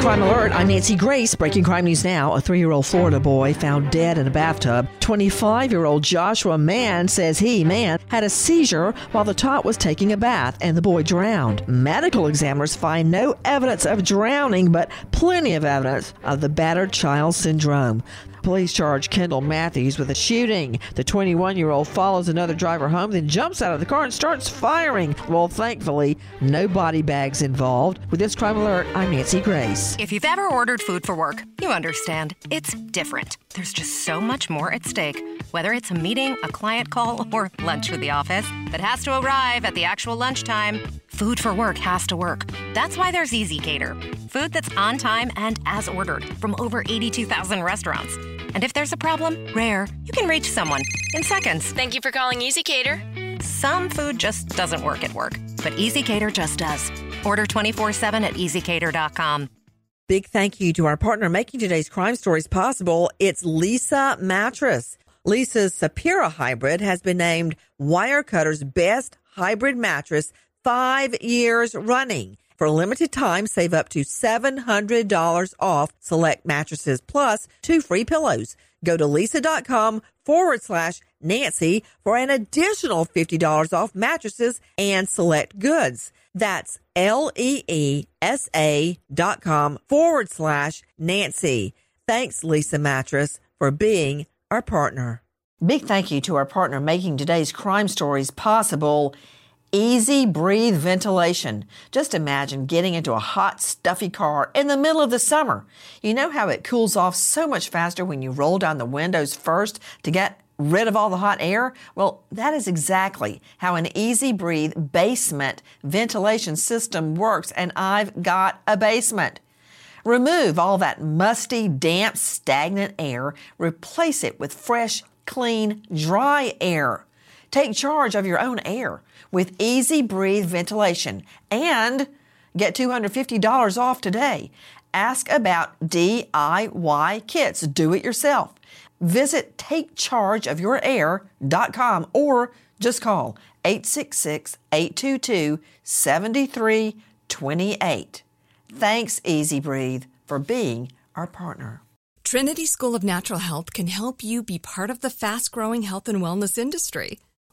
Crime Alert, I'm Nancy Grace. Breaking crime news now. A three year old Florida boy found dead in a bathtub. 25 year old Joshua Mann says he, man, had a seizure while the tot was taking a bath and the boy drowned. Medical examiners find no evidence of drowning, but plenty of evidence of the battered child syndrome. Police charge Kendall Matthews with a shooting. The 21 year old follows another driver home, then jumps out of the car and starts firing. Well, thankfully, no body bags involved. With this crime alert, I'm Nancy Grace. If you've ever ordered food for work, you understand. It's different. There's just so much more at stake. Whether it's a meeting, a client call, or lunch with the office that has to arrive at the actual lunchtime, food for work has to work. That's why there's ezCater. Food that's on time and as ordered from over 82,000 restaurants. And if there's a problem, rare, you can reach someone in seconds. Thank you for calling ezCater. Some food just doesn't work at work, but ezCater just does. Order 24 7 at ezcater.com. Big thank you to our partner making today's crime stories possible. It's Leesa Mattress. Leesa's Sapira Hybrid has been named Wirecutter's best hybrid mattress five years running. For a limited time, save up to $700 off select mattresses plus two free pillows. Go to leesa.com forward slash Nancy for an additional $50 off mattresses and select goods. That's L-E-E-S-A dot com forward slash Nancy. Thanks, Leesa Mattress, for being our partner. Big thank you to our partner making today's crime stories possible. Easy breathe ventilation. Just imagine getting into a hot, stuffy car in the middle of the summer. You know how it cools off so much faster when you roll down the windows first to get rid of all the hot air? Well, that is exactly how an Easy Breathe basement ventilation system works, and I've got a basement. Remove all that musty, damp, stagnant air, replace it with fresh, clean, dry air. Take charge of your own air with Easy Breathe ventilation and get $250 off today. Ask about DIY kits. Do it yourself. Visit takechargeofyourair.com or just call 866-822-7328. Thanks Easy Breathe for being our partner. Trinity School of Natural Health can help you be part of the fast-growing health and wellness industry.